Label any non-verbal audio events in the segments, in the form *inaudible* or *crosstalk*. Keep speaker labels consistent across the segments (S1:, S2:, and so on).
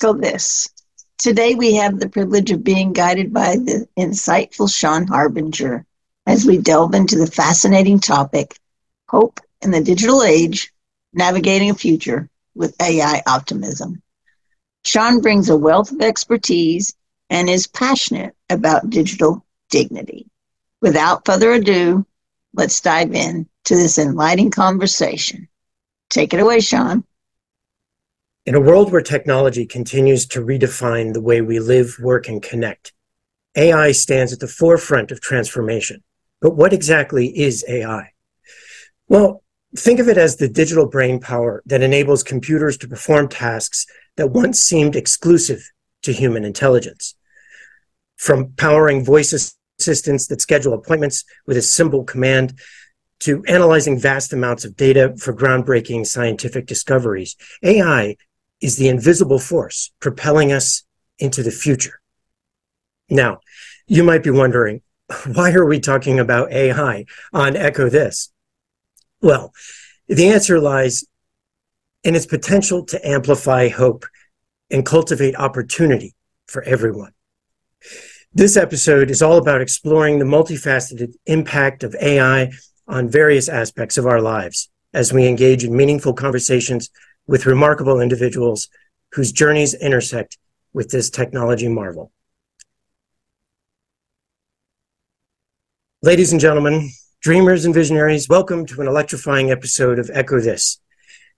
S1: Echo This. Today we have the privilege of being guided by the insightful Sean Harbinger as we delve into the fascinating topic hope in the digital age, navigating a future with AI optimism. Sean brings a wealth of expertise and is passionate about digital dignity. Without further ado, let's dive in to this enlightening conversation. Take it away, Sean.
S2: In a world where technology continues to redefine the way we live, work, and connect, AI stands at the forefront of transformation. But what exactly is AI? Well, think of it as the digital brain power that enables computers to perform tasks that once seemed exclusive to human intelligence. From powering voice assistants that schedule appointments with a simple command to analyzing vast amounts of data for groundbreaking scientific discoveries, AI is the invisible force propelling us into the future. Now, you might be wondering, *laughs* why are we talking about AI on Echo This? Well, the answer lies in its potential to amplify hope and cultivate opportunity for everyone. This episode is all about exploring the multifaceted impact of AI on various aspects of our lives as we engage in meaningful conversations with remarkable individuals whose journeys intersect with this technology marvel. Ladies and gentlemen, dreamers and visionaries, welcome to an electrifying episode of Echo This,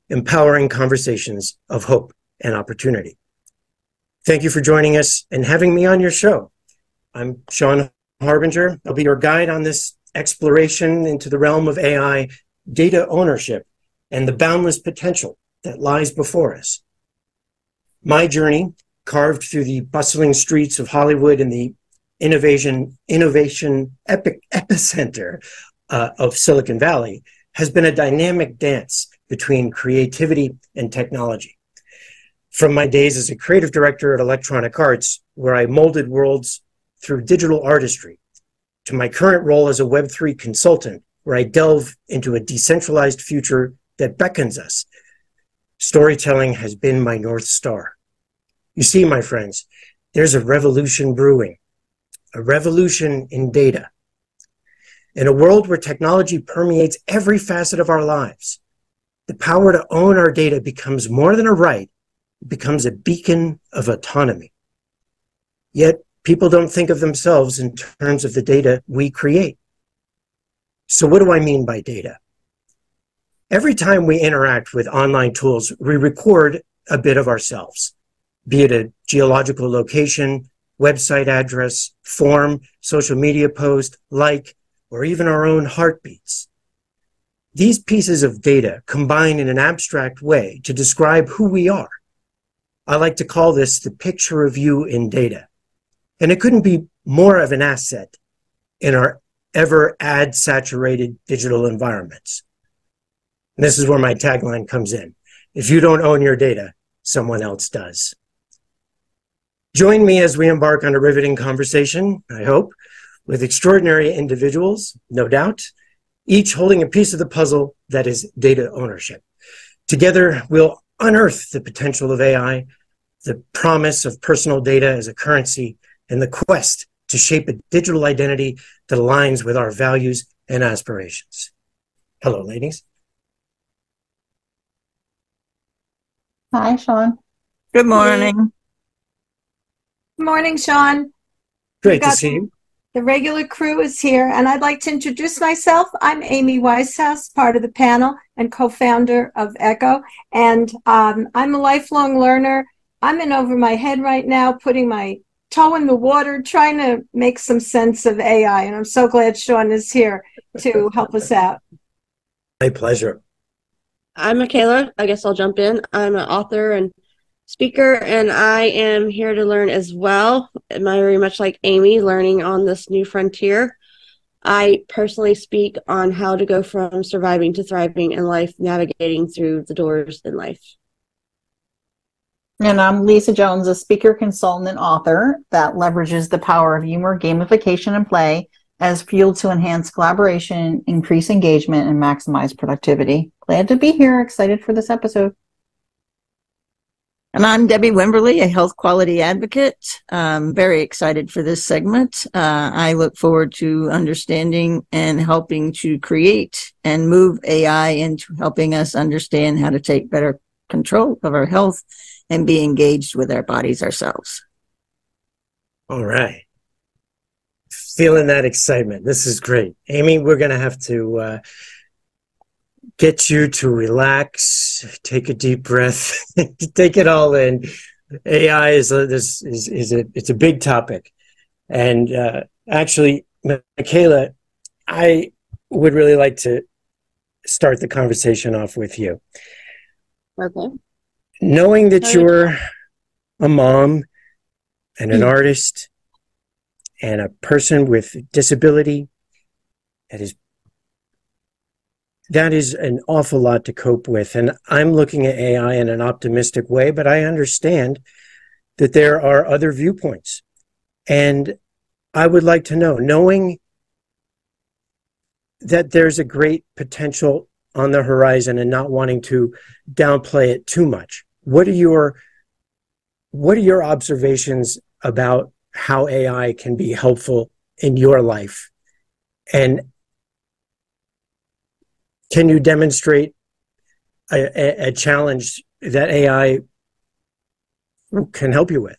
S2: empowering conversations of hope and opportunity. Thank you for joining us and having me on your show. I'm Sean Harbinger. I'll be your guide on this exploration into the realm of AI, data ownership, and the boundless potential that lies before us. My journey, carved through the bustling streets of Hollywood and the innovation innovation epic epicenter uh, of Silicon Valley, has been a dynamic dance between creativity and technology from my days as a creative director at Electronic Arts, where I molded worlds through digital artistry, to my current role as a Web3 consultant, where I delve into a decentralized future that beckons us. Storytelling has been my North Star. You see, my friends, there's a revolution brewing, a revolution in data. In a world where technology permeates every facet of our lives, the power to own our data becomes more than a right, it becomes a beacon of autonomy. Yet people don't think of themselves in terms of the data we create. So, what do I mean by data? Every time we interact with online tools, we record a bit of ourselves, be it a geological location, website address, form, social media post, like, or even our own heartbeats. These pieces of data combine in an abstract way to describe who we are I like to call this the picture of you in data. And it couldn't be more of an asset in our ever ad saturated digital environments. And this is where my tagline comes in. If you don't own your data, someone else does. Join me as we embark on a riveting conversation, I hope, with extraordinary individuals, no doubt, each holding a piece of the puzzle that is data ownership. Together, we'll unearth the potential of AI, the promise of personal data as a currency, and the quest to shape a digital identity that aligns with our values and aspirations. Hello, ladies.
S3: Hi, Sean.
S1: Good morning.
S4: Good morning, Sean.
S2: Great to see you.
S4: The regular crew is here, and I'd like to introduce myself. I'm Amy Weishaus, part of the panel and co founder of ECHO. And um, I'm a lifelong learner. I'm in over my head right now, putting my toe in the water, trying to make some sense of AI. And I'm so glad Sean is here to help us out.
S2: My pleasure.
S5: I'm Michaela. I guess I'll jump in. I'm an author and speaker, and I am here to learn as well. I'm very much like Amy, learning on this new frontier. I personally speak on how to go from surviving to thriving in life, navigating through the doors in life.
S3: And I'm Lisa Jones, a speaker, consultant, and author that leverages the power of humor, gamification, and play as fuel to enhance collaboration, increase engagement, and maximize productivity. Glad to be here. Excited for this episode.
S1: And I'm Debi Wimberley, a health quality advocate. I'm very excited for this segment. Uh, I look forward to understanding and helping to create and move AI into helping us understand how to take better control of our health and be engaged with our bodies ourselves.
S2: All right. Feeling that excitement. This is great. Amy, we're going to have to uh, get you to relax, take a deep breath, *laughs* take it all in. AI is a, this is, is a it's a big topic, and uh, actually, Michaela, I would really like to start the conversation off with you.
S5: Okay.
S2: Knowing that you're a mom and an artist and a person with disability that is that is an awful lot to cope with. And I'm looking at AI in an optimistic way, but I understand that there are other viewpoints. And I would like to know, knowing that there's a great potential on the horizon and not wanting to downplay it too much. What are your what are your observations about how AI can be helpful in your life? And can you demonstrate a, a, challenge that AI can help you with?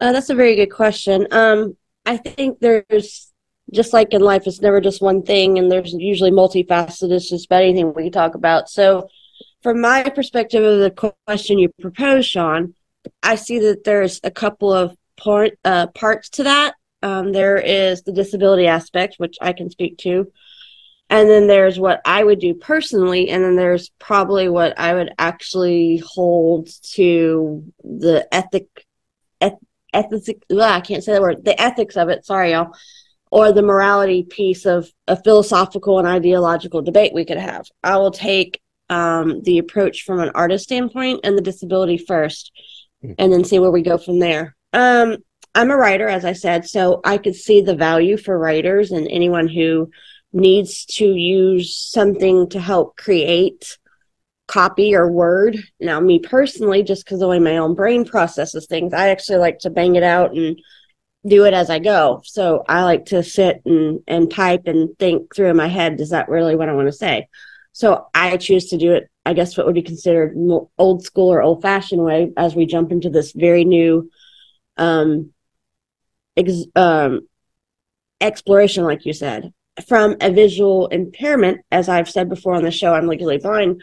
S5: Uh, that's a very good question. Um, I think there's just like in life, it's never just one thing, and there's usually multifaceted. It's just about anything we talk about. So, from my perspective of the question you proposed, Sean, I see that there's a couple of part, uh, parts to that. Um, there is the disability aspect, which I can speak to and then there's what I would do personally, and then there's probably what I would actually hold to the ethic, eth- ethics. Ugh, I can't say that word. The ethics of it. Sorry, y'all. Or the morality piece of a philosophical and ideological debate we could have. I will take um, the approach from an artist standpoint and the disability first. And then see where we go from there. Um, I'm a writer, as I said, so I could see the value for writers and anyone who needs to use something to help create copy or word. Now, me personally, just because the way my own brain processes things, I actually like to bang it out and do it as I go. So I like to sit and, and type and think through in my head, is that really what I want to say? So I choose to do it, I guess, what would be considered old school or old fashioned way as we jump into this very new um, ex- um, exploration, like you said from a visual impairment, as I've said before on the show, I'm legally blind.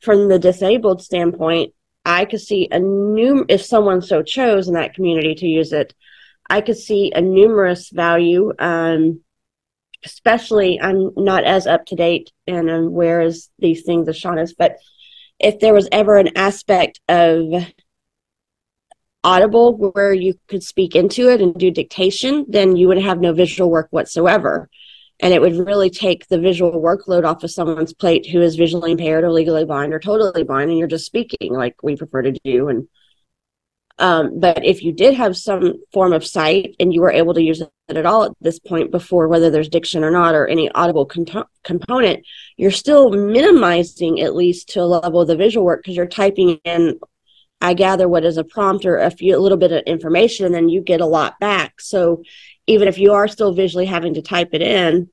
S5: From the disabled standpoint, I could see a new, if someone so chose in that community to use it, I could see a numerous value. Um, especially, I'm not as up to date and aware as these things as Sean is, but if there was ever an aspect of audible where you could speak into it and do dictation, then you would have no visual work whatsoever. And it would really take the visual workload off of someone's plate who is visually impaired or legally blind or totally blind and you're just speaking like we prefer to do and um, but if you did have some form of sight and you were able to use it at all at this point before whether there's diction or not or any audible component you're still minimizing at least to a level of the visual work because you're typing in i gather what is a prompt or a few a little bit of information and then you get a lot back. So even if you are still visually having to type it in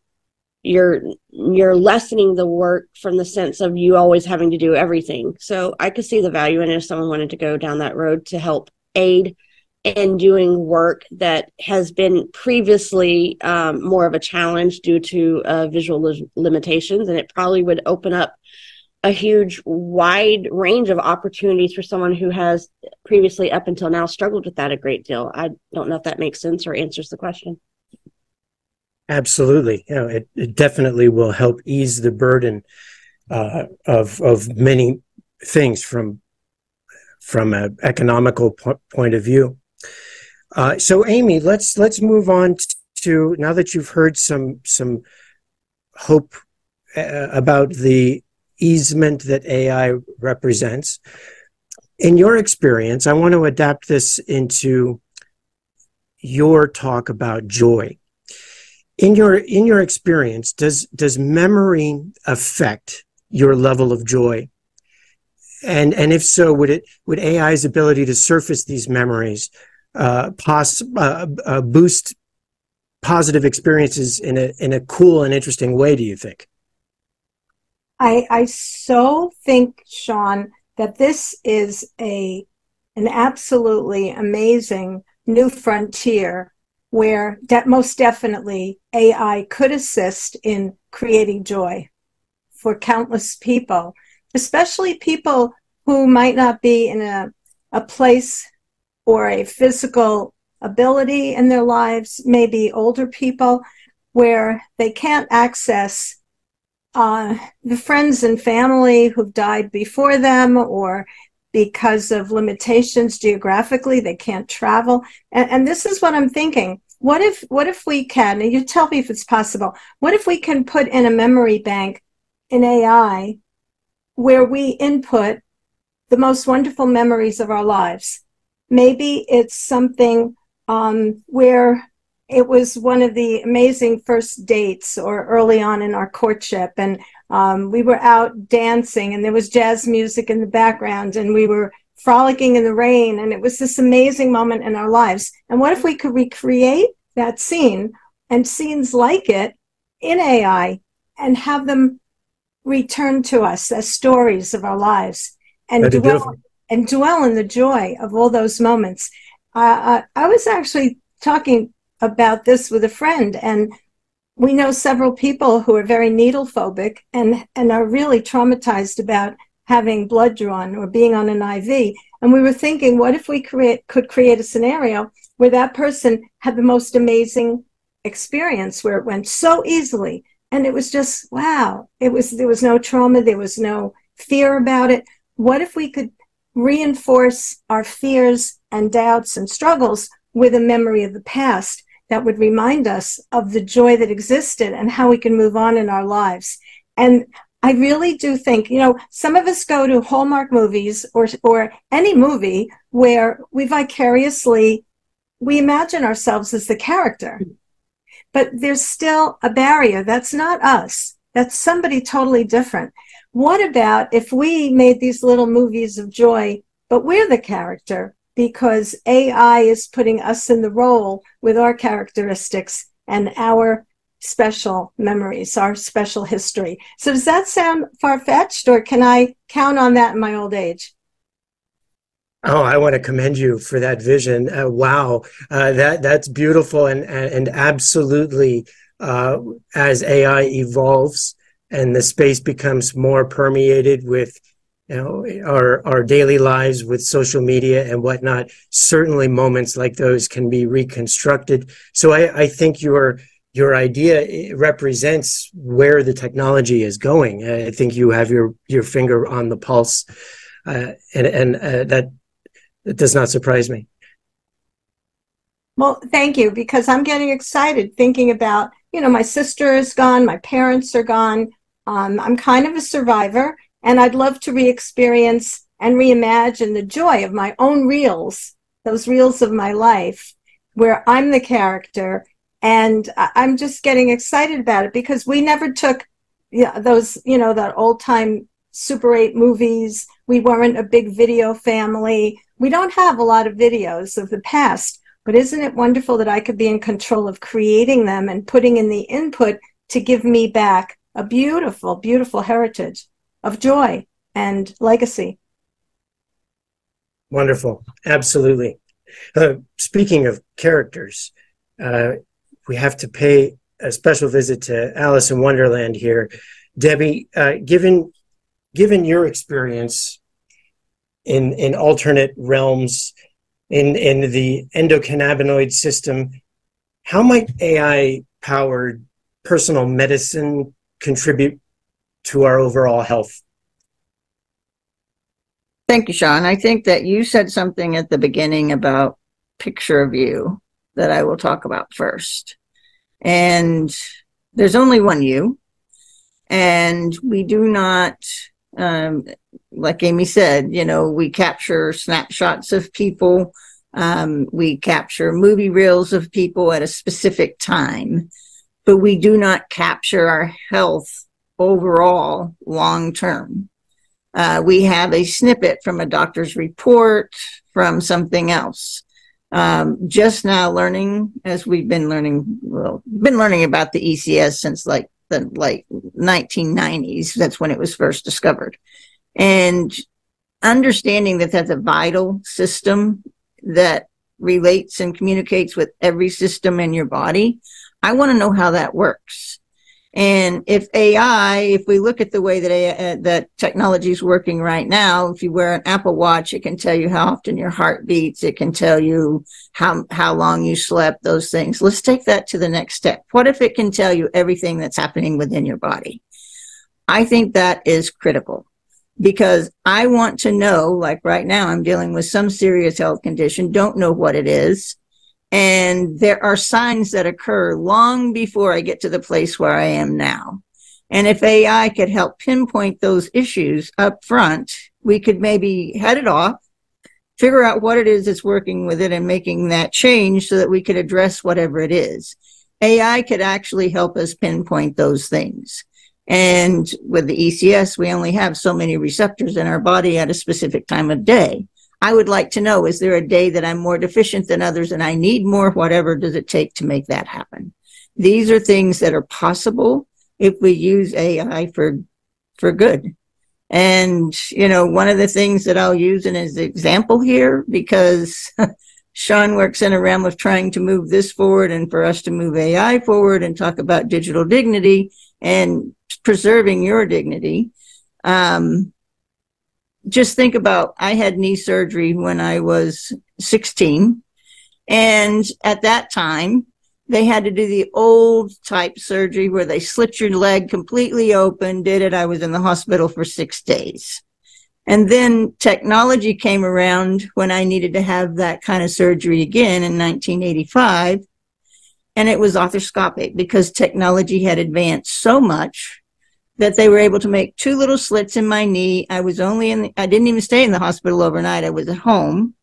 S5: you're you're lessening the work from the sense of you always having to do everything. So i could see the value in it if someone wanted to go down that road to help aid in doing work that has been previously um, more of a challenge due to uh, visual li- limitations. And it probably would open up a huge wide range of opportunities for someone who has previously up until now struggled with that a great deal. I don't know if that makes sense or answers the question
S2: Absolutely, it, it definitely will help ease the burden uh, of of many things from from an economical po- point of view. Uh, so, Amy, let's let's move on to now that you've heard some some hope uh, about the easement that AI represents. In your experience, I want to adapt this into your talk about joy in your in your experience does does memory affect your level of joy and and if so, would it would AI's ability to surface these memories uh, uh, uh, boost positive experiences in a in a cool and interesting way? Do you think?
S4: I I so think, Sean, that this is a an absolutely amazing new frontier where de- most definitely AI could assist in creating joy for countless people, especially people who might not be in a, a place or a physical ability in their lives, maybe older people, where they can't access uh, the friends and family who've died before them or because of limitations geographically they can't travel. And, and, this is what i'm thinking. What if what if we can and you tell me if it's possible what if we can put in a memory bank in ai where we input the most wonderful memories of our lives? Maybe it's something um, where it was one of the amazing first dates or early on in our courtship and um, we were out dancing and there was jazz music in the background and we were frolicking in the rain and it was this amazing moment in our lives. And what if we could recreate that scene and scenes like it in ai and have them return to us as stories of our lives and dwell, and dwell in the joy of all those moments. Uh, I, I was actually talking about this with a friend and we know several people who are very needle phobic and, and are really traumatized about having blood drawn or being on an IV. And we were thinking, what if we create, could create a scenario where that person had the most amazing experience where it went so easily. And it was just, wow, it was, there was no trauma. There was no fear about it. What if we could reinforce our fears and doubts and struggles with a memory of the past that would remind us of the joy that existed and how we can move on in our lives. And I really do think, you know, some of us go to Hallmark movies or or any movie where we vicariously we imagine ourselves as the character. But there's still a barrier. That's not us. That's somebody totally different. What about if we made these little movies of joy, but we're the character because AI is putting us in the role with our characteristics and our special memories, our special history. So does that sound far fetched or can I count on that in my old age?
S2: Oh, I want to commend you for that vision. Uh, wow, uh, that that's beautiful and and absolutely uh, as AI evolves and the space becomes more permeated with you know our our daily lives with social media and whatnot certainly moments like those can be reconstructed. So i i think your your idea represents where the technology is going. I think you have your your finger on the pulse uh, and and uh, that that does not surprise me.
S4: Well thank you because i'm getting excited thinking about you know my sister is gone my parents are gone. Um, i'm kind of a survivor and I'd love to re experience and reimagine the joy of my own reels, those reels of my life, where I'm the character. And I'm just getting excited about it because we never took those, you know, that old time Super 8 movies. We weren't a big video family. We don't have a lot of videos of the past, but isn't it wonderful that I could be in control of creating them and putting in the input to give me back a beautiful, beautiful heritage? Of joy and legacy.
S2: Wonderful. Absolutely. Uh, speaking of characters, uh, we have to pay a special visit to Alice in Wonderland here. Debi, uh, given given your experience in in alternate realms in in the endocannabinoid system, how might AI powered personal medicine contribute to our overall health.
S1: Thank you, Sean. I think that you said something at the beginning about picture of you that I will talk about first. And there's only one you. And we do not, um, like Amy said, you know, we capture snapshots of people. Um, we capture movie reels of people at a specific time, but we do not capture our health overall long term. Uh, we have a snippet from a doctor's report from something else. Um, just now learning, as we've been learning, well, been learning about the ECS since like the like 1990s. That's when it was first discovered. And understanding that that's a vital system that relates and communicates with every system in your body. I want to know how that works. And if AI, if we look at the way that AI, uh, that technology is working right now, if you wear an Apple Watch, it can tell you how often your heart beats. It can tell you how how long you slept. Those things. Let's take that to the next step. What if it can tell you everything that's happening within your body? I think that is critical because I want to know. Like right now, I'm dealing with some serious health condition. Don't know what it is. And there are signs that occur long before I get to the place where I am now. And if AI could help pinpoint those issues up front, we could maybe head it off, figure out what it is that's working with it and making that change so that we could address whatever it is. AI could actually help us pinpoint those things. And with the ECS, we only have so many receptors in our body at a specific time of day. I would like to know, is there a day that I'm more deficient than others and I need more? Whatever does it take to make that happen? These are things that are possible if we use AI for, for good. And, you know, one of the things that I'll use in as an example here, because *laughs* Sean works in a realm of trying to move this forward and for us to move AI forward and talk about digital dignity and preserving your dignity. Um, just think about I had knee surgery when I was 16. And at that time, they had to do the old type surgery where they slit your leg completely open, did it. I was in the hospital for six days. And then technology came around when I needed to have that kind of surgery again in 1985. And it was arthroscopic because technology had advanced so much that they were able to make two little slits in my knee. I was only in, the, I didn't even stay in the hospital overnight. I was at home.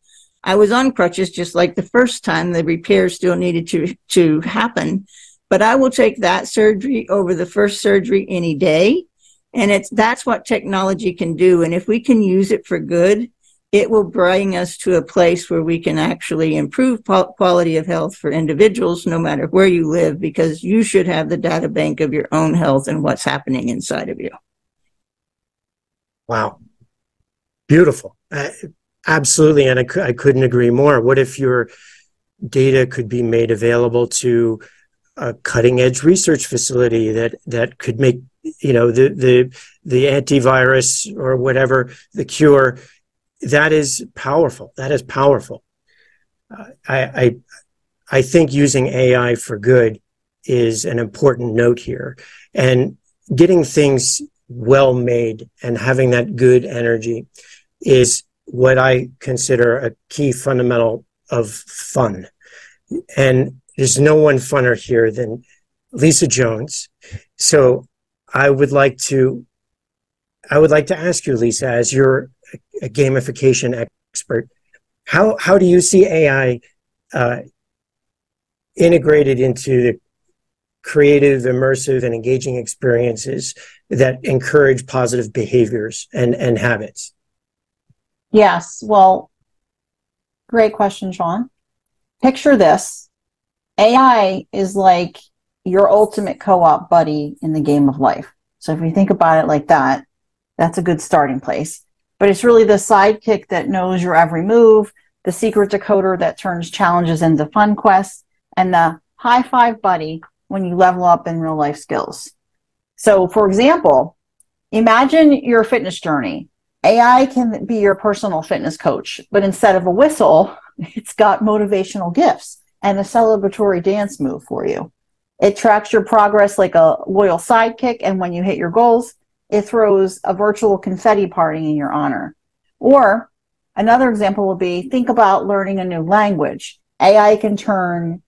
S1: I was on crutches just like the first time. The repair still needed to, to happen. But I will take that surgery over the first surgery any day. And it's, that's what technology can do. And if we can use it for good, it will bring us to a place where we can actually improve quality of health for individuals, no matter where you live, because you should have the data bank of your own health and what's happening inside of you.
S2: Wow. Beautiful. Uh, absolutely. And I, I couldn't agree more. What if your data could be made available to a cutting edge research facility that, that could make, you know, the, the, the antivirus or whatever, the cure that is powerful. That is powerful. Uh, I, I, I think using AI for good is an important note here, and getting things well made and having that good energy is what I consider a key fundamental of fun. And there's no one funner here than Lisa Jones. So I would like to I would like to ask you, Lisa, as you're a gamification expert, how how do you see AI uh, integrated into the creative, immersive, and engaging experiences that encourage positive behaviors and and habits?
S3: Yes. Well, great question, Sean. Picture this: AI is like your ultimate co-op buddy in the game of life. So if you think about it like that, that's a good starting place. But it's really the sidekick that knows your every move, the secret decoder that turns challenges into fun quests, and the high five buddy when you level up in real life skills. So, for example, imagine your fitness journey. AI can be your personal fitness coach, but instead of a whistle, *laughs* it's got motivational gifts and a celebratory dance move for you. It tracks your progress like a loyal sidekick, and when you hit your goals, it throws a virtual confetti party in your honor. Or another example would be think about learning a new language. AI can turn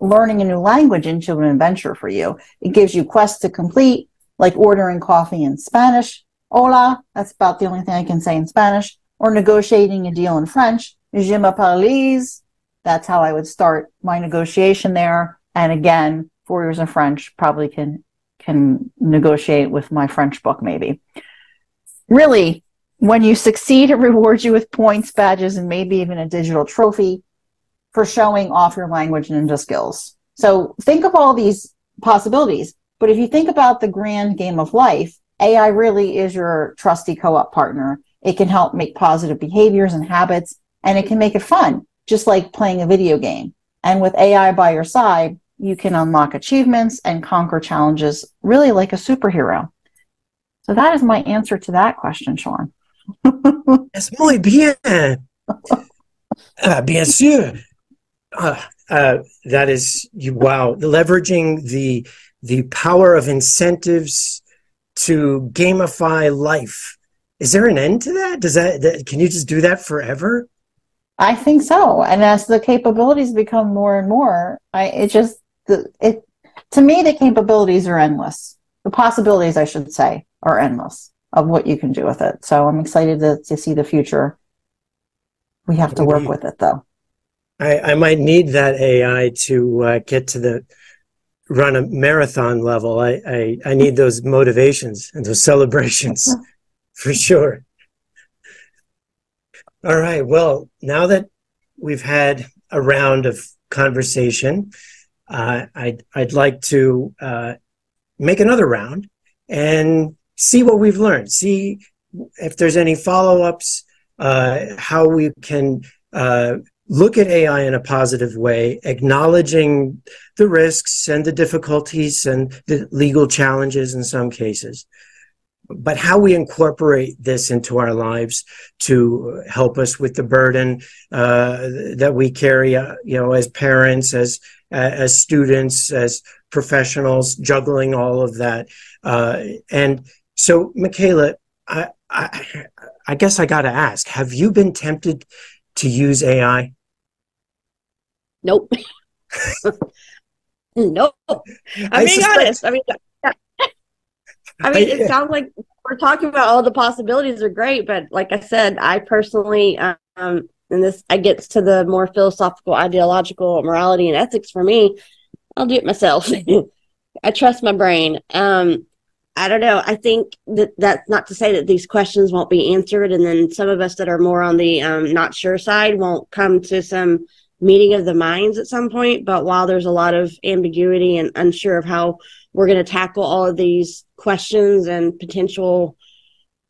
S3: learning a new language into an adventure for you. It gives you quests to complete, like ordering coffee in Spanish. Hola, that's about the only thing I can say in Spanish. Or negotiating a deal in French. Je m'appelle That's how I would start my negotiation there. And again, four years in French probably can can negotiate with my French book, maybe. really, when you succeed, it rewards you with points, badges, and maybe even a digital trophy for showing off your language and ninja skills. So think of all these possibilities. But if you think about the grand game of life, AI really is your trusty co-op partner. It can help make positive behaviors and habits, and it can make it fun, just like playing a video game. And with AI by your side, you can unlock achievements and conquer challenges really like a superhero. So that is my answer to that question, Sean. *laughs*
S2: es muy bien. Uh, bien sûr. Uh, uh, that is you. Wow, leveraging the the power of incentives to gamify life. Is there an end to that? Does that, that can you just do that forever?
S3: I think so. And as the capabilities become more and more, I it just the it to me the capabilities are endless. The possibilities, I should say, are endless of what you can do with it. So I'm excited to, to see the future. We have to work with it though.
S2: I, I might need that AI to uh, get to the run a marathon level. I, I, I need those motivations and those celebrations *laughs* *laughs* for sure. All right. Well, now that we've had a round of conversation, uh, I'd, I'd like to uh, make another round and see what we've learned, see if there's any follow ups, uh, how we can uh, look at AI in a positive way, acknowledging the risks and the difficulties and the legal challenges in some cases. But how we incorporate this into our lives to help us with the burden uh, that we carry, you know, as parents, as as students, as professionals, juggling all of that. Uh, and so, Michaela, I, I, I guess I got to ask: Have you been tempted to use AI?
S5: Nope. *laughs* nope. *laughs* I'm I being suspect- honest. I mean, *laughs* I mean, it sounds like we're talking about all the possibilities are great, but like I said, I personally, um, and this, I gets to the more philosophical, ideological morality and ethics for me. I'll do it myself. *laughs* I trust my brain. Um, I don't know. I think that that's not to say that these questions won't be answered, and then some of us that are more on the um, not sure side won't come to some meeting of the minds at some point. But while there's a lot of ambiguity and unsure of how we're going to tackle all of these questions and potential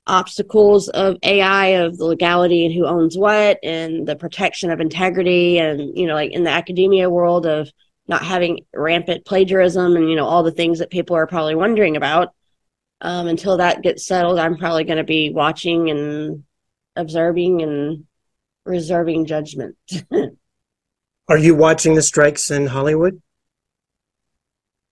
S5: obstacles of AI, of the legality and who owns what, and the protection of integrity, and you know, like in the academia world of not having rampant plagiarism, and you know, all the things that people are probably wondering about. Um, until that gets settled, I'm probably going to be watching and observing and reserving judgment. *laughs*
S2: Are you watching the strikes in Hollywood?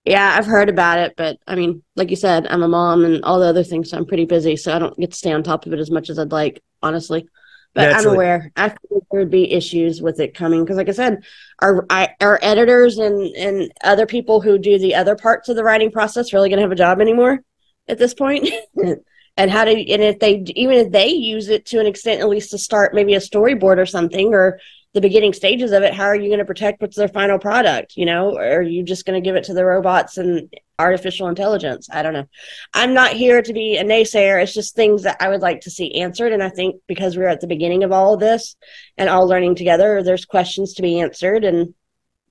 S5: Yeah, I've heard about it, but I mean, like you said, I'm a mom and all the other things, so I'm pretty busy, so I don't get to stay on top of it as much as I'd like, honestly. But. I'm aware. I think there would be issues with it coming because, like I said, our our editors and and other people who do the other parts of the writing process really going to have a job anymore at this point. *laughs* and how to and if they even if they use it to an extent, at least to start maybe a storyboard or something, or the beginning stages of it, how are you going to protect what's their final product? You know, or are you just going to give it to the robots and artificial intelligence? I don't know. I'm not here to be a naysayer. It's just things that I would like to see answered. And I think because we're at the beginning of all of this and all learning together, there's questions to be answered and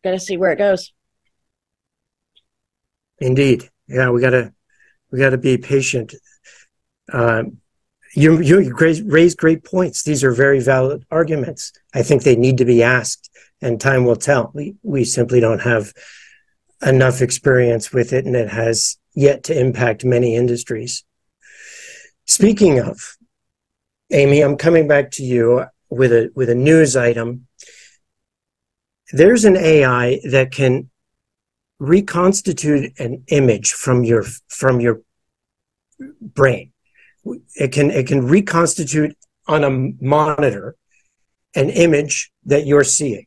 S5: got to see where it goes.
S2: Indeed. Yeah, we got to we got to be patient. Um, you, you raise great points. These are very valid arguments. I think they need to be asked, and time will tell. We, we simply don't have enough experience with it, and it has yet to impact many industries. Speaking of, Amy, I'm coming back to you with a with a news item. There's an AI that can reconstitute an image from your from your brain it can it can reconstitute on a monitor an image that you're seeing.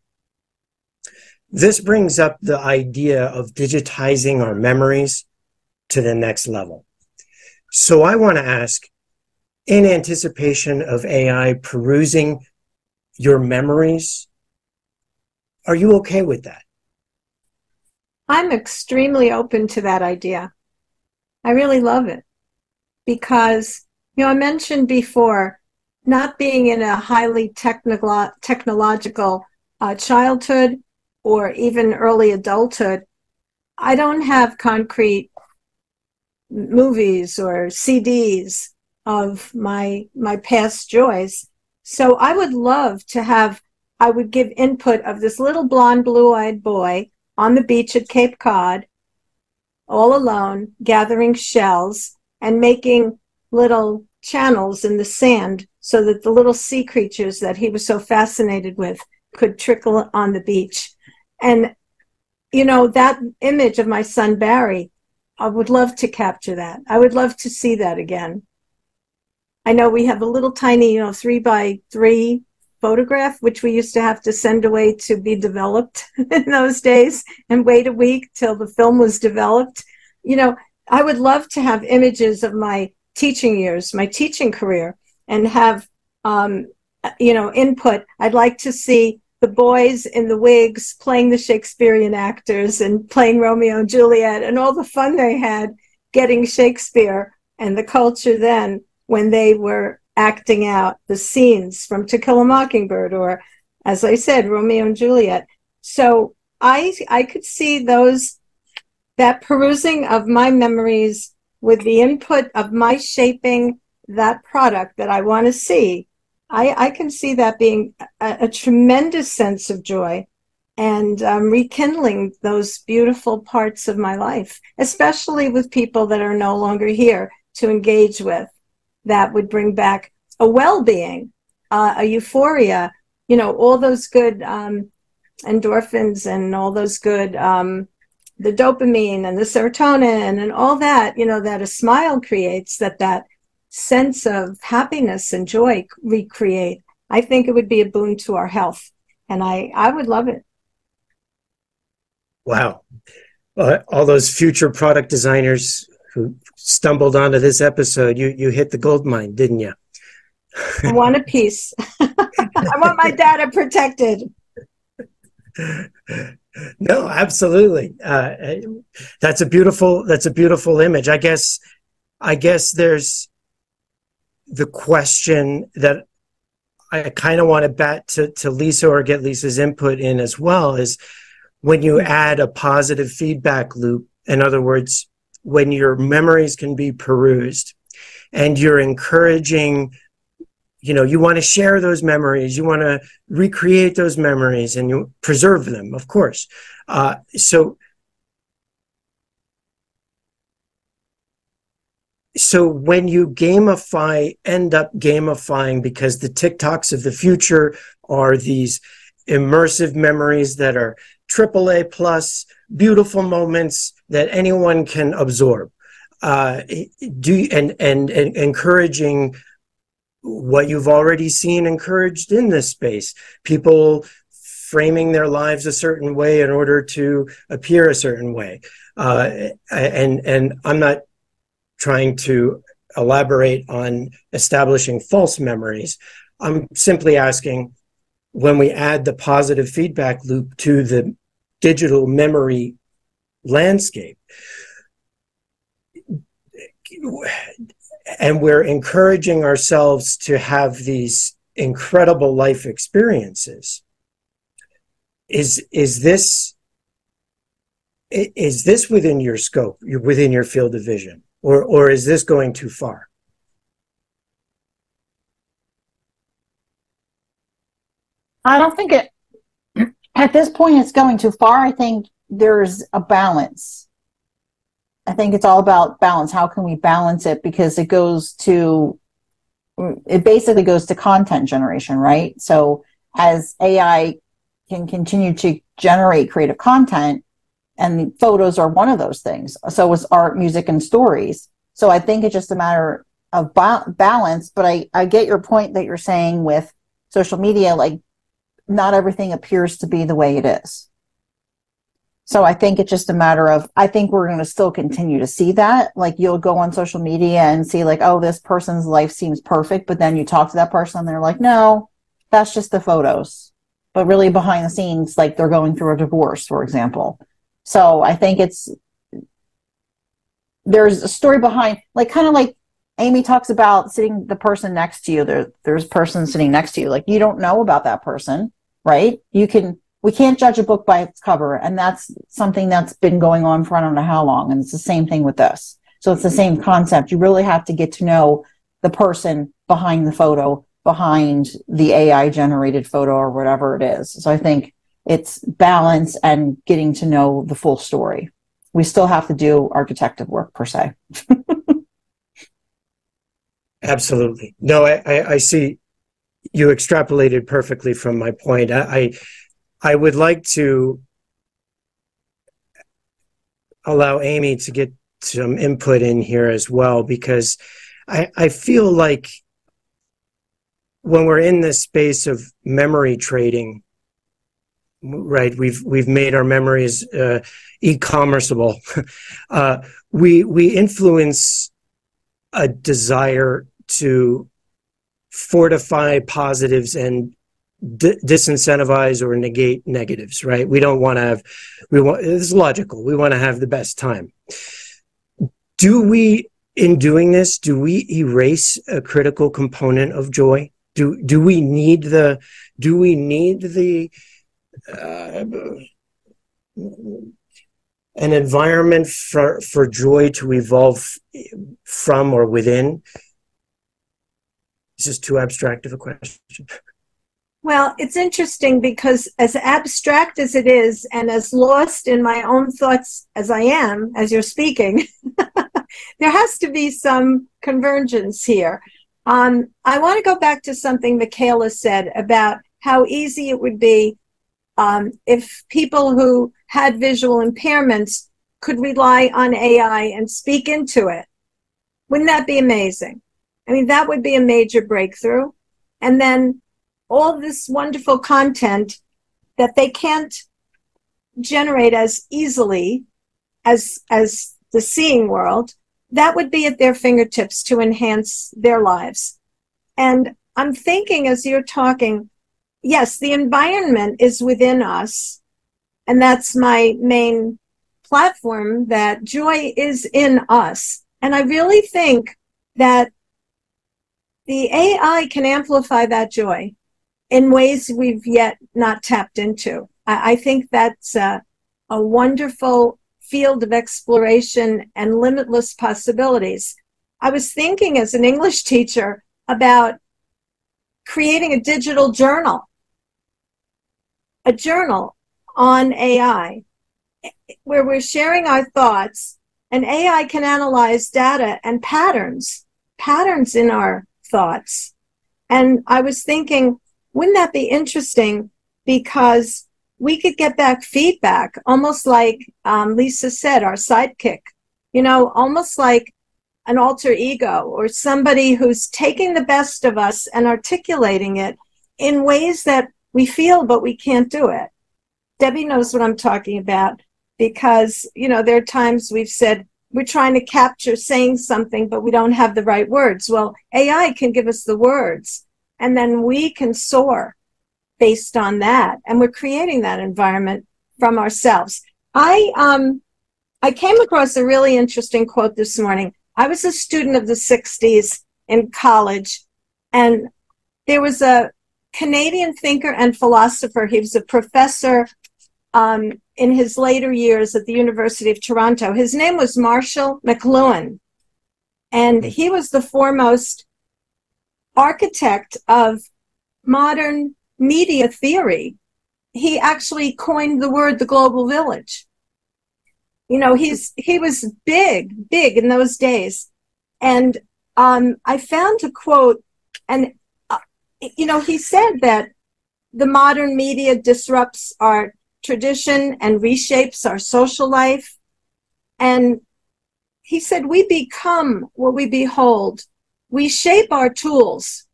S2: This brings up the idea of digitizing our memories to the next level. So I want to ask, in anticipation of AI perusing your memories, are you okay with that?
S4: I'm extremely open to that idea. I really love it because You know, I mentioned before not being in a highly technological uh, childhood or even early adulthood. I don't have concrete movies or CDs of my my past joys. So I would love to have I would give input of this little blonde blue-eyed boy on the beach at Cape Cod all alone gathering shells and making little channels in the sand so that the little sea creatures that he was so fascinated with could trickle on the beach. And you know that image of my son Barry I would love to capture that. I would love to see that again. I know we have a little tiny, you know, three by three photograph, which we used to have to send away to be developed *laughs* in those days and wait a week till the film was developed. You know, I would love to have images of my teaching years, my teaching career, and have, um, you know, input. I'd like to see the boys in the wigs playing the Shakespearean actors and playing Romeo and Juliet and all the fun they had getting Shakespeare and the culture then when they were acting out the scenes from To Kill a Mockingbird or, as I said, Romeo and Juliet. So I I could see those that perusing of my memories with the input of my shaping that product that I want to see I, I can see that being a, a tremendous sense of joy and um, rekindling those beautiful parts of my life, especially with people that are no longer here to engage with. That would bring back a well being, uh, a euphoria, you know, all those good um, endorphins and all those good, um, the dopamine and the serotonin and all that, you know, that a smile creates, that that sense of happiness and joy recreate, I think it would be a boon to our health. And I, I would love it.
S2: Wow. Uh, all those future product designers who stumbled onto this episode, you, you hit the gold mine, didn't you?
S4: I want a piece. *laughs* I want my data protected. *laughs*
S2: No, absolutely. Uh, that's a beautiful. That's a beautiful image. I guess. I guess there's the question that I kind of want to bet to, to Lisa or get Lisa's input in as well is when you add a positive feedback loop, in other words, when your memories can be perused and you're encouraging, you know, you want to share those memories, you want to recreate those memories and you preserve them, of course. Uh, so so when you gamify end up gamifying because the tiktoks of the future are these immersive memories that are aaa plus beautiful moments that anyone can absorb uh, do and, and and encouraging what you've already seen encouraged in this space people framing their lives a certain way in order to appear a certain way uh, and and i'm not trying to elaborate on establishing false memories. I'm simply asking when we add the positive feedback loop to the digital memory landscape, and we're encouraging ourselves to have these incredible life experiences. Is, is this is this within your scope, within your field of vision? or or is this going too far?
S3: I don't think it at this point it's going too far. I think there's a balance. I think it's all about balance. How can we balance it? Because it goes to it basically goes to content generation, right? So as AI can continue to generate creative content, and photos are one of those things. So is art, music, and stories. So I think it's just a matter of ba- balance. But I, I get your point that you're saying with social media, like not everything appears to be the way it is. So I think it's just a matter of, I think we're going to still continue to see that. Like you'll go on social media and see like, oh, this person's life seems perfect. But then you talk to that person and they're like, no, that's just the photos. But really behind the scenes, like they're going through a divorce, for example. So I think it's there's a story behind, like kind of like Amy talks about sitting the person next to you. There, there's a person sitting next to you. Like you don't know about that person, right? You can, we can't judge a book by its cover. And that's something that's been going on for I don't know how long. And it's the same thing with this. So it's the same concept. You really have to get to know the person behind the photo, behind the AI generated photo or whatever it is. So I think it's balance and getting to know the full story. We still have to do our detective work per se. *laughs*
S2: Absolutely. No, I, I, I, see you extrapolated perfectly from my point. I, I, I would like to allow Amy to get some input in here as well because I, I feel like when we're in this space of memory trading, right we've we've made our memories uh, e-commerceable *laughs* uh, we we influence a desire to fortify positives and d- disincentivize or negate negatives right we don't want to have we want it's logical we want to have the best time do we in doing this do we erase a critical component of joy do do we need the do we need the uh, an environment for, for joy to evolve from or within? This is too abstract of a question?
S4: Well, it's interesting because as abstract as it is, and as lost in my own thoughts as I am, as you're speaking, *laughs* there has to be some convergence here. Um, I want to go back to something Michaela said about how easy it would be um, if people who had visual impairments could rely on AI and speak into it. Wouldn't that be amazing? I mean, that would be a major breakthrough. And then all this wonderful content that they can't generate as easily as, as the seeing world, that would be at their fingertips to enhance their lives. And I'm thinking as you're talking, yes, the environment is within us. And that's my main platform that joy is in us. And I really think that the AI can amplify that joy in ways we've yet not tapped into. I, I think that's a, a wonderful field of exploration and limitless possibilities. I was thinking as an English teacher about creating a digital journal a journal on AI where we're sharing our thoughts and AI can analyze data and patterns, patterns in our thoughts. And I was thinking, wouldn't that be interesting? Because we could get back feedback, almost like um, Lisa said, our sidekick, you know, almost like an alter ego or somebody who's taking the best of us and articulating it in ways that we feel, but we can't do it. Debi knows what I'm talking about because, you know, there are times we've said, we're trying to capture saying something, but we don't have the right words. Well, AI can give us the words and then we can soar based on that. And we're creating that environment from ourselves. I, um, I came across a really interesting quote this morning. I was a student of the 60s in college and there was a Canadian thinker and philosopher. He was a professor um, in his later years at the University of Toronto. His name was Marshall McLuhan, and he was the foremost architect of modern media theory. He actually coined the word the global village. You know, he's he was big, big in those days, and um, I found a quote, and you know, he said that the modern media disrupts our tradition and reshapes our social life. And he said, we become what we behold. We shape our tools,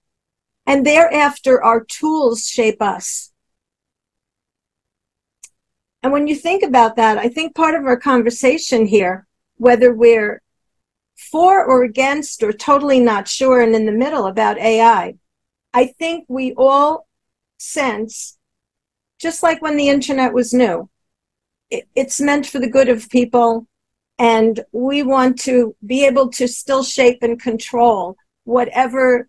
S4: and thereafter our tools shape us. And when you think about that, I think part of our conversation here, whether we're for or against or totally not sure and in the middle about AI, I think we all sense, just like when the internet was new, it, it's meant for the good of people. And we want to be able to still shape and control whatever,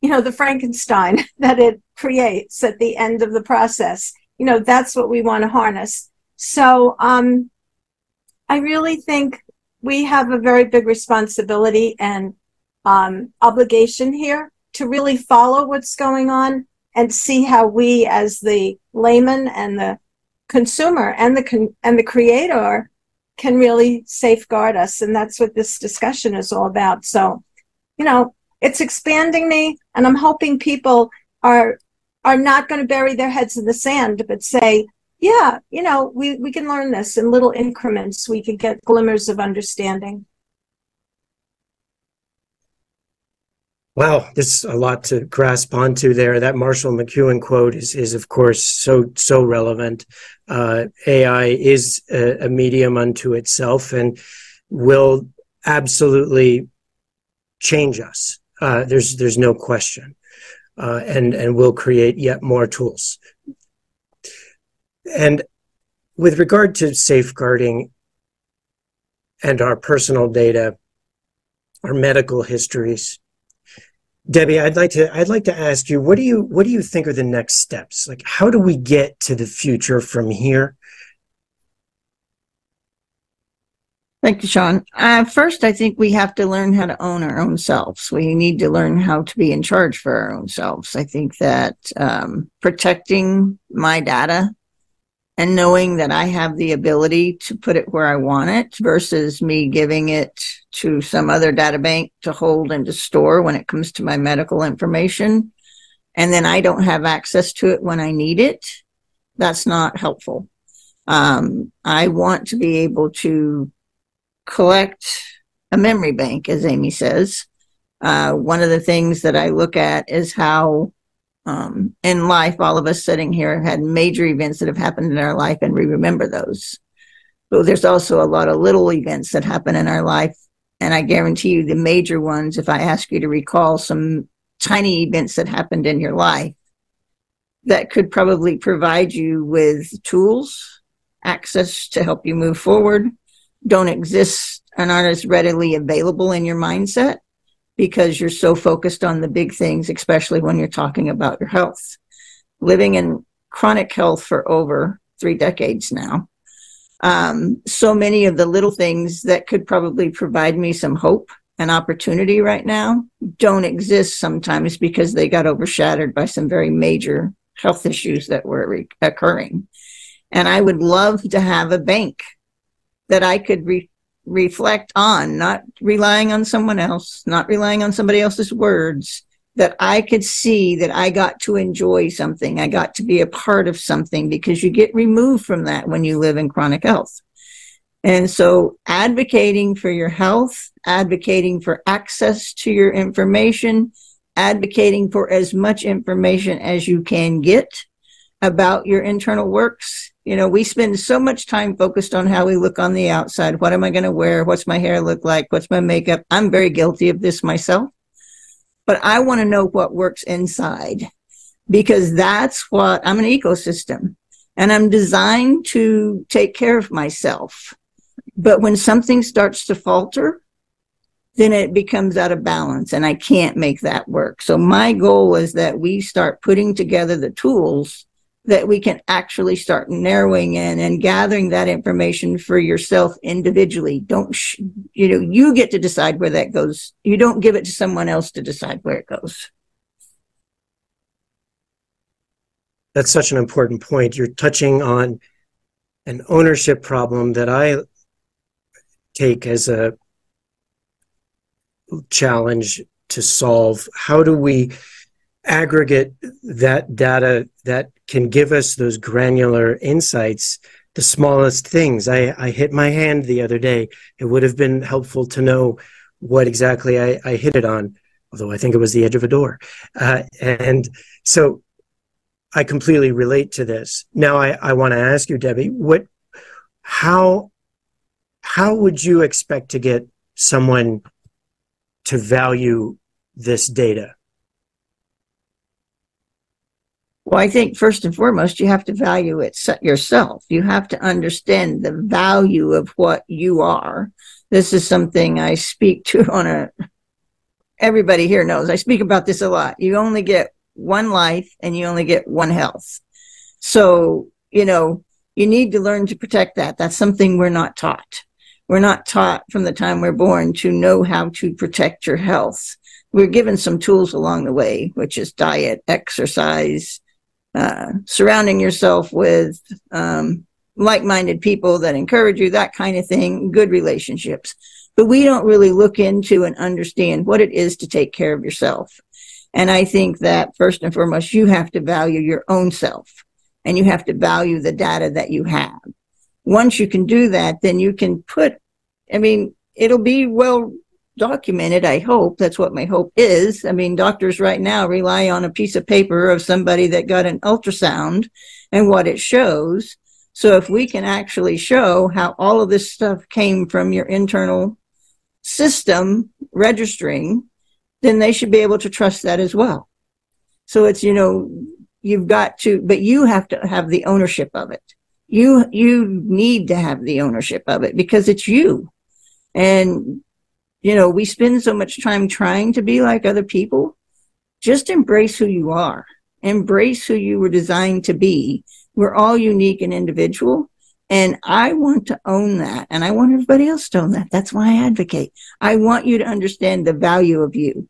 S4: you know, the Frankenstein *laughs* that it creates at the end of the process. You know, that's what we want to harness. So, um, I really think we have a very big responsibility and um, obligation here to really follow what's going on and see how we, as the layman and the consumer and the con- and the creator, can really safeguard us. And that's what this discussion is all about. So, you know, it's expanding me, and I'm hoping people are are not going to bury their heads in the sand, but say, yeah, you know, we, we can learn this in little increments. We can get glimmers of understanding.
S2: Wow, there's a lot to grasp onto there. That Marshall McLuhan quote is, is of course, so so relevant. Uh, AI is a, a medium unto itself and will absolutely change us. Uh, there's there's no question, uh, and and will create yet more tools. And with regard to safeguarding and our personal data, our medical histories, Debi, I'd like to I'd like to ask you what do you what do you think are the next steps? Like how do we get to the future from here?
S1: Thank you, Sean. Uh, first, I think we have to learn how to own our own selves. We need to learn how to be in charge for our own selves. I think that um, protecting my data and knowing that I have the ability to put it where I want it versus me giving it to some other data bank to hold and to store when it comes to my medical information. And then I don't have access to it when I need it. That's not helpful. Um, I want to be able to collect a memory bank, as Amy says. Uh, one of the things that I look at is how um, in life, all of us sitting here have had major events that have happened in our life, and we remember those. But there's also a lot of little events that happen in our life. And I guarantee you, the major ones, if I ask you to recall some tiny events that happened in your life, that could probably provide you with tools, access to help you move forward, don't exist and aren't as readily available in your mindset because you're so focused on the big things, especially when you're talking about your health. Living in chronic health for over three decades now. Um, so many of the little things that could probably provide me some hope and opportunity right now don't exist sometimes because they got overshadowed by some very major health issues that were re- occurring. And I would love to have a bank that I could re- reflect on, not relying on someone else, not relying on somebody else's words, that I could see that I got to enjoy something. I got to be a part of something because you get removed from that when you live in chronic health. And so advocating for your health, advocating for access to your information, advocating for as much information as you can get about your internal works you know, we spend so much time focused on how we look on the outside. What am I going to wear? What's my hair look like? What's my makeup? I'm very guilty of this myself, but I want to know what works inside because that's what I'm an ecosystem and I'm designed to take care of myself. But when something starts to falter, then it becomes out of balance and I can't make that work. So my goal is that we start putting together the tools that we can actually start narrowing in and gathering that information for yourself individually. Don't, sh- you know, you get to decide where that goes. You don't give it to someone else to decide where it goes.
S2: That's such an important point. You're touching on an ownership problem that I take as a challenge to solve. How do we aggregate that data that can give us those granular insights the smallest things. I, I hit my hand the other day. It would have been helpful to know what exactly i, I hit it on although i think it was the edge of a door. Uh, and so i completely relate to this. Now i, I want to ask you Debi what how how would you expect to get someone to value this data
S1: Well, I think first and foremost, you have to value it yourself. You have to understand the value of what you are. This is something I speak to on a, everybody here knows I speak about this a lot. You only get one life and you only get one health. So, you know, you need to learn to protect that. That's something we're not taught. We're not taught from the time we're born to know how to protect your health. We're given some tools along the way, which is diet, exercise, uh, surrounding yourself with um, like-minded people that encourage you, that kind of thing, good relationships. But we don't really look into and understand what it is to take care of yourself. And I think that first and foremost, you have to value your own self and you have to value the data that you have. Once you can do that, then you can put, I mean, it'll be well documented. I hope that's what my hope is. I mean, doctors right now rely on a piece of paper of somebody that got an ultrasound and what it shows. So if we can actually show how all of this stuff came from your internal system registering, then they should be able to trust that as well. So it's, you know, you've got to, but you have to have the ownership of it. You, you need to have the ownership of it because it's you. And you know, we spend so much time trying to be like other people. Just embrace who you are. Embrace who you were designed to be. We're all unique and individual. And I want to own that. And I want everybody else to own that. That's why I advocate. I want you to understand the value of you.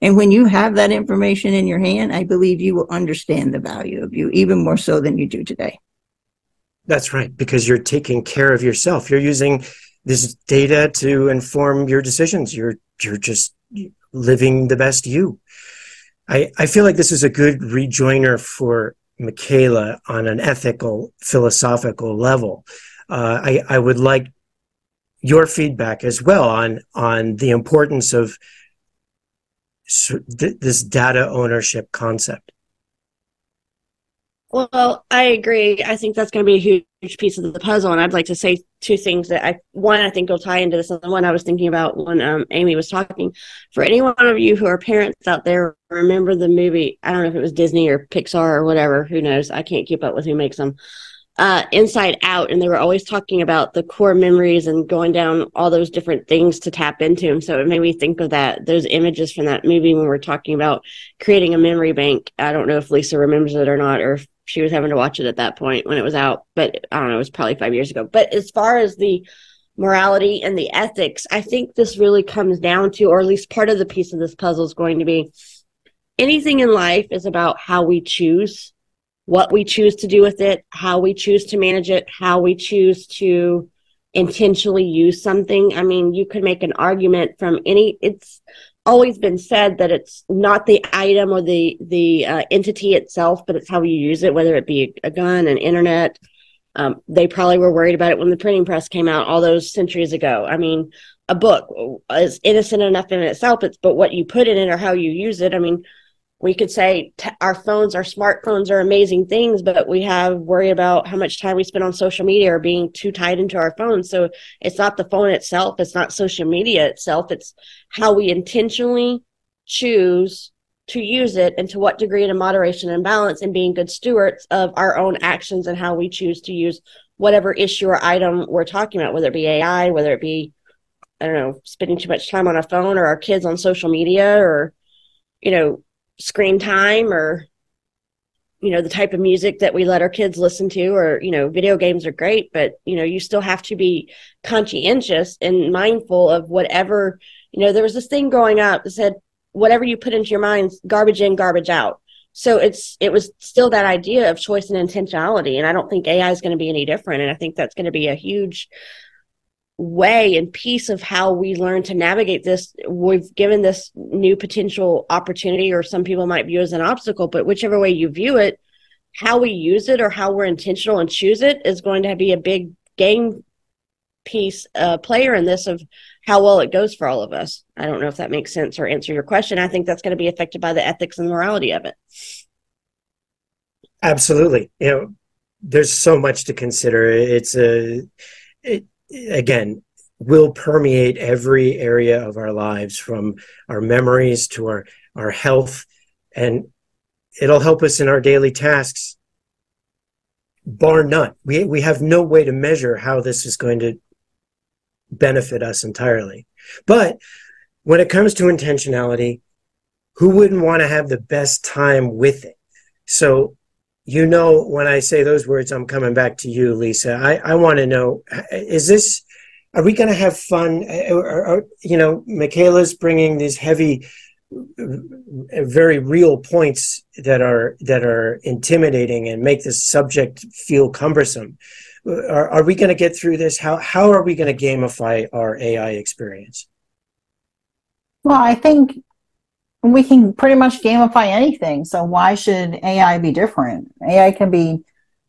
S1: And when you have that information in your hand, I believe you will understand the value of you even more so than you do today.
S2: That's right, because you're taking care of yourself. You're using this data to inform your decisions. You're you're just living the best you. I, I feel like this is a good rejoiner for Michaela on an ethical, philosophical level. Uh, I, I would like your feedback as well on on the importance of this data ownership concept.
S5: Well, I agree. I think that's going to be a huge piece of the puzzle. And I'd like to say two things that I, one, I think will tie into this. And one I was thinking about when um, Amy was talking. For any one of you who are parents out there, remember the movie, I don't know if it was Disney or Pixar or whatever, who knows? I can't keep up with who makes them. Uh, Inside Out, and they were always talking about the core memories and going down all those different things to tap into. And so it made me think of that, those images from that movie when we we're talking about creating a memory bank. I don't know if Lisa remembers it or not, or if she was having to watch it at that point when it was out. But I don't know, it was probably five years ago. But as far as the morality and the ethics, I think this really comes down to, or at least part of the piece of this puzzle is going to be anything in life is about how we choose, what we choose to do with it, how we choose to manage it, how we choose to intentionally use something. I mean, you could make an argument from any, it's, always been said that it's not the item or the the uh, entity itself, but it's how you use it, whether it be a gun, an internet. Um, they probably were worried about it when the printing press came out all those centuries ago. I mean, a book is innocent enough in itself, it's but what you put in it or how you use it. I mean, we could say t- our phones, our smartphones are amazing things, but we have worry about how much time we spend on social media or being too tied into our phones. So it's not the phone itself, it's not social media itself, it's how we intentionally choose to use it and to what degree in moderation and balance and being good stewards of our own actions and how we choose to use whatever issue or item we're talking about, whether it be AI, whether it be, I don't know, spending too much time on a phone or our kids on social media or, you know, screen time or you know the type of music that we let our kids listen to or you know video games are great but you know you still have to be conscientious and mindful of whatever you know there was this thing growing up that said whatever you put into your mind garbage in garbage out. So it's it was still that idea of choice and intentionality and i don't think ai is going to be any different and i think that's going to be a huge way and piece of how we learn to navigate this. We've given this new potential opportunity or some people might view as an obstacle but whichever way you view it how we use it or how we're intentional and choose it is going to be a big game piece uh, player in this of how well it goes for all of us. I don't know if that makes sense or answer your question. I think that's going to be affected by the ethics and morality of it.
S2: Absolutely. You know there's so much to consider. It's a it, again will permeate every area of our lives from our memories to our our health and it'll help us in our daily tasks, bar none. We, we have no way to measure how this is going to benefit us entirely. But when it comes to intentionality, who wouldn't want to have the best time with it? So, you know, when I say those words, I'm coming back to you, Lisa. I, I want to know is this, are we going to have fun? Or, or, you know, Michaela's bringing these heavy, very real points that are that are intimidating and make the subject feel cumbersome. Are, are we going to get through this? How how are we going to gamify our AI experience?
S3: Well, I think we can pretty much gamify anything. So why should AI be different? AI can be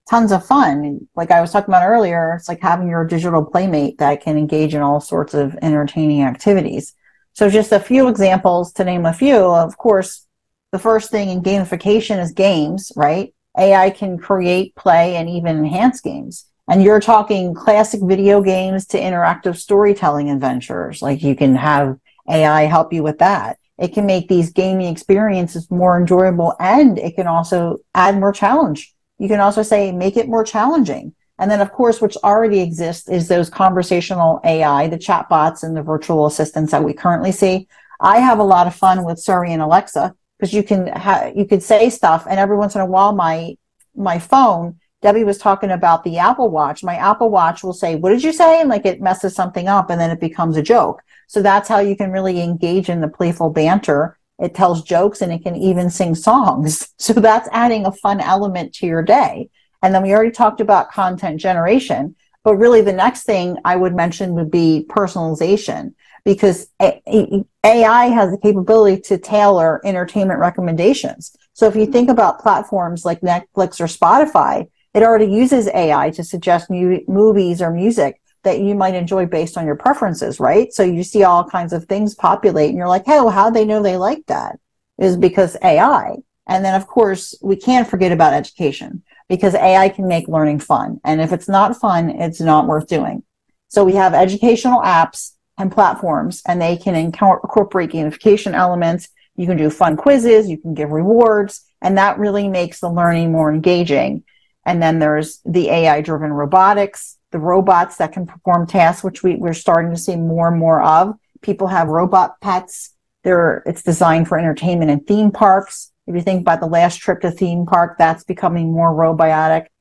S3: tons of fun. Like I was talking about earlier, it's like having your digital playmate that can engage in all sorts of entertaining activities. So just a few examples to name a few. Of course, the first thing in gamification is games, right? AI can create, play, and even enhance games. And you're talking classic video games to interactive storytelling adventures. Like you can have AI help you with that. It can make these gaming experiences more enjoyable and it can also add more challenge. You can also say, make it more challenging. And then, of course, which already exists is those conversational AI, the chatbots and the virtual assistants that we currently see. I have a lot of fun with Siri and Alexa because you can ha- you could say stuff, and every once in a while, my my phone Debi was talking about the Apple Watch. My Apple Watch will say, What did you say? And like it messes something up and then it becomes a joke. So that's how you can really engage in the playful banter. It tells jokes and it can even sing songs. *laughs* So that's adding a fun element to your day. And then we already talked about content generation. But really, the next thing I would mention would be personalization because AI has the capability to tailor entertainment recommendations. So if you think about platforms like Netflix or Spotify, it already uses AI to suggest movies or music that you might enjoy based on your preferences, right? So you see all kinds of things populate and you're like, hey, well, how do they know they like that? Is because AI. And then, of course, we can't forget about education because AI can make learning fun. And if it's not fun, it's not worth doing. So we have educational apps and platforms, and they can incorporate gamification elements. You can do fun quizzes, you can give rewards, and that really makes the learning more engaging. And then there's the AI driven robotics, the robots that can perform tasks, which we, we're starting to see more and more of. People have robot pets. They're, it's designed for entertainment and theme parks. If you think about the last trip to theme park, that's becoming more robotic.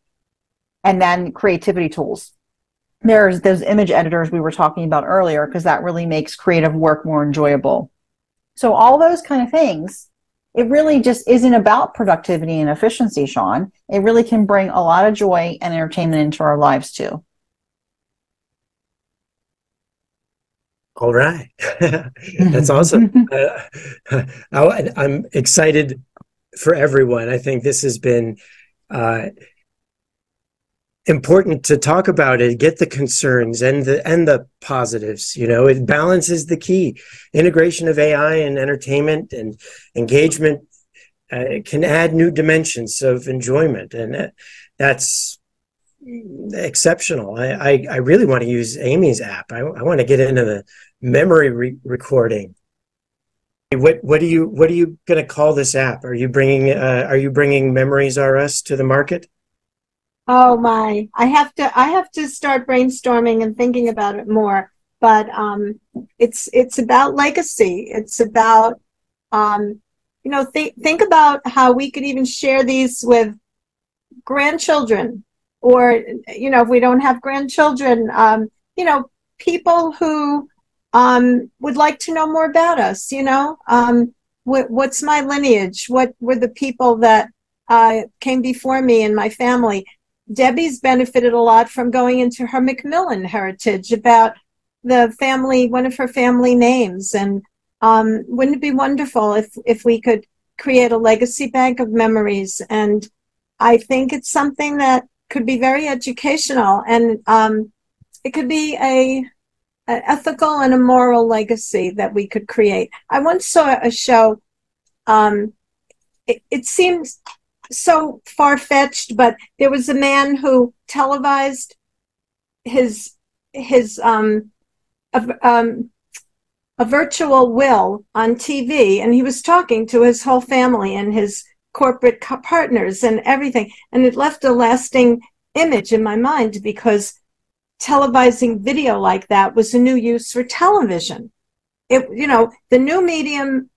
S3: And then creativity tools. There's those image editors we were talking about earlier, because that really makes creative work more enjoyable. So all those kind of things it really just isn't about productivity and efficiency, Sean. It really can bring a lot of joy and entertainment into our lives too.
S2: All right. *laughs* That's awesome. *laughs* uh, *laughs* I, am excited for everyone. I think this has been uh, important to talk about it get the concerns and the and the positives you know it balances the key. Integration of ai and entertainment and engagement uh, can add new dimensions of enjoyment and that's exceptional. I, I, I really want to use amy's app. I, I want to get into the memory re- recording. What what do you what are you going to call this app? Are you bringing uh, are you bringing memories r us to the market
S4: Oh my, I have to I have to start brainstorming and thinking about it more. But um, it's it's about legacy. It's about um, you know th- think about how we could even share these with grandchildren, or you know if we don't have grandchildren, um, you know people who um, would like to know more about us. You know, um, wh- what's my lineage? What were the people that uh, came before me in my family? Debi's benefited a lot from going into her Macmillan heritage about the family, one of her family names. And um, wouldn't it be wonderful if, if we could create a legacy bank of memories? And I think it's something that could be very educational and um, it could be a, ethical and a moral legacy that we could create. I once saw a show. Um, it, it seems so far fetched, but there was a man who televised his his um, a, um, a virtual will on TV, and he was talking to his whole family and his corporate co- partners and everything. And it left a lasting image in my mind because televising video like that was a new use for television. It, you know, the new medium,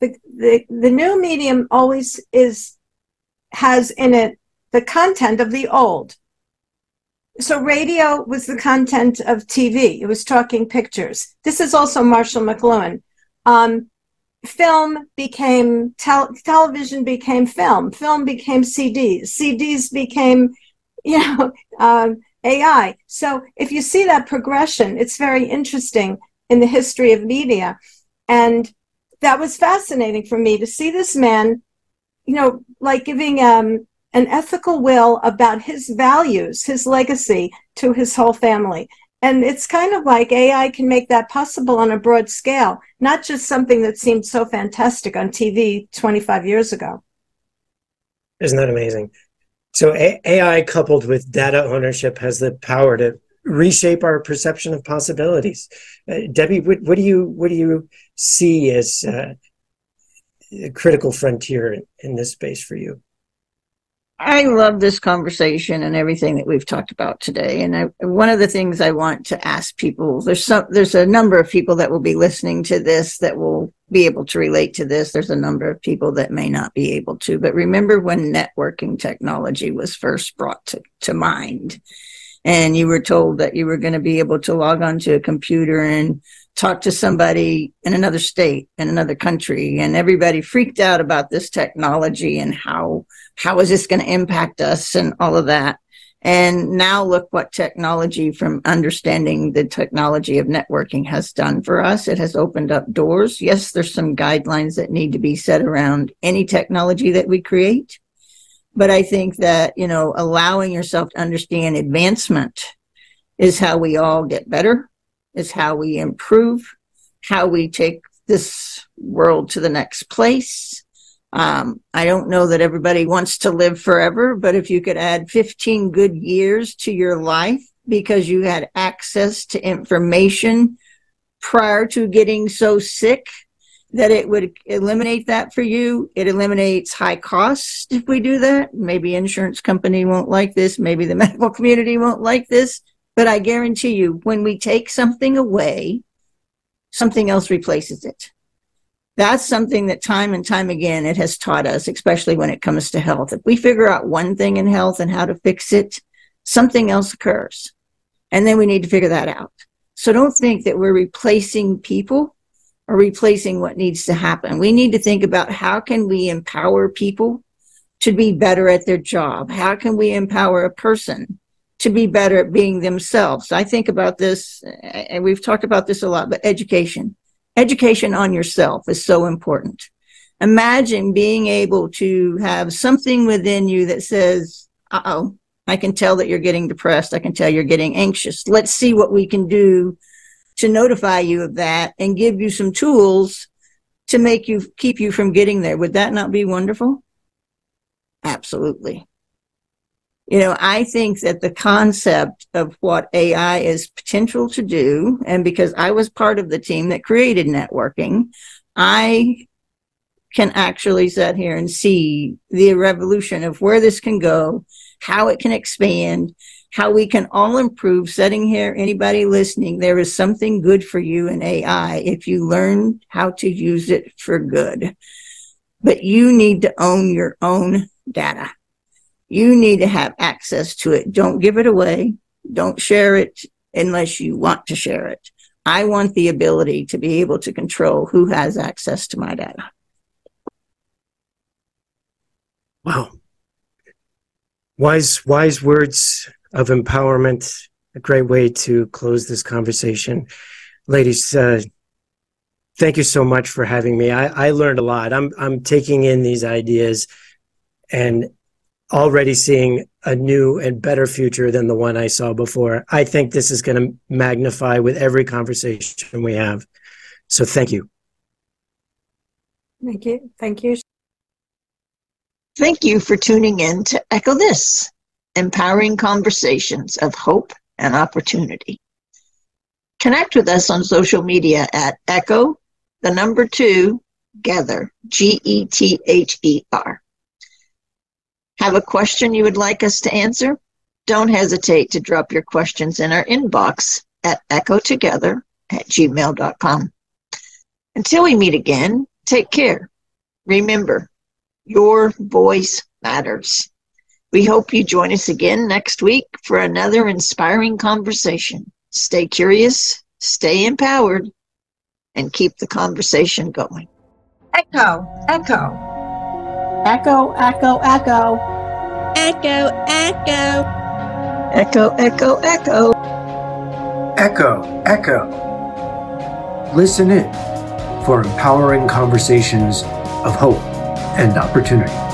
S4: the, the, the new medium always is, has in it the content of the old. So radio was the content of TV. It was talking pictures. This is also Marshall McLuhan. Um, film became tel- television became film. Film became CDs. CDs became, you know, *laughs* um, AI. So if you see that progression, it's very interesting in the history of media, and that was fascinating for me to see this man, you know, like giving um, an ethical will about his values, his legacy to his whole family. And it's kind of like AI can make that possible on a broad scale, not just something that seemed so fantastic on TV 25 years ago.
S2: Isn't that amazing? So AI coupled with data ownership has the power to reshape our perception of possibilities. Uh, Debi, what, what, do you what do you see as uh, a critical frontier in, in this space for you?
S1: I love this conversation and everything that we've talked about today. And I, one of the things I want to ask people, there's some, there's a number of people that will be listening to this that will be able to relate to this. There's a number of people that may not be able to, but remember when networking technology was first brought to, to mind and you were told that you were going to be able to log onto a computer and talk to somebody in another state in another country and everybody freaked out about this technology and how how is this going to impact us and all of that. And now look what technology from understanding the technology of networking has done for us. It has opened up doors. Yes there's some guidelines that need to be set around any technology that we create. But i think that you know allowing yourself to understand advancement is how we all get better is how we improve, how we take this world to the next place. Um, I don't know that everybody wants to live forever, but if you could add 15 good years to your life because you had access to information prior to getting so sick that it would eliminate that for you. It eliminates high costs if we do that. Maybe insurance company won't like this. Maybe the *laughs* medical community won't like this. But I guarantee you, when we take something away, something else replaces it. That's something that time and time again it has taught us, especially when it comes to health. If we figure out one thing in health and how to fix it, something else occurs. And then we need to figure that out. So don't think that we're replacing people or replacing what needs to happen. We need to think about how can we empower people to be better at their job? How can we empower a person to be better at being themselves. I think about this, and we've talked about this a lot, but education. Education on yourself is so important. Imagine being able to have something within you that says, uh oh, I can tell that you're getting depressed. I can tell you're getting anxious. Let's see what we can do to notify you of that and give you some tools to make you keep you from getting there. Would that not be wonderful? Absolutely. You know, I think that the concept of what AI is potential to do, and because I was part of the team that created networking, I can actually sit here and see the revolution of where this can go, how it can expand, how we can all improve. Sitting here, anybody listening, there is something good for you in AI if you learn how to use it for good. But you need to own your own data. You need to have access to it. Don't give it away. Don't share it unless you want to share it. I want the ability to be able to control who has access to my data.
S2: Wow. Wise, wise words of empowerment. A great way to close this conversation. Ladies, uh, thank you so much for having me. I, I learned a lot. I'm, I'm taking in these ideas and already seeing a new and better future than the one I saw before. I think this is going to magnify with every conversation we have. So thank you.
S4: Thank you. Thank you.
S1: Thank you for tuning in to Echo This, empowering conversations of hope and opportunity. Connect with us on social media at Echo, the number two, Gether, G E T H E R.
S6: Have a question you would like us to answer? Don't hesitate to drop your questions in our inbox at echotogether at gmail.com. Until we meet again, take care. Remember, your voice matters. We hope you join us again next week for another inspiring conversation. Stay curious, stay empowered, and keep the conversation going.
S4: Echo, echo.
S3: Echo, echo, echo.
S5: Echo, echo.
S6: Echo, echo, echo.
S2: Echo, echo. Listen in for empowering conversations of hope and opportunity.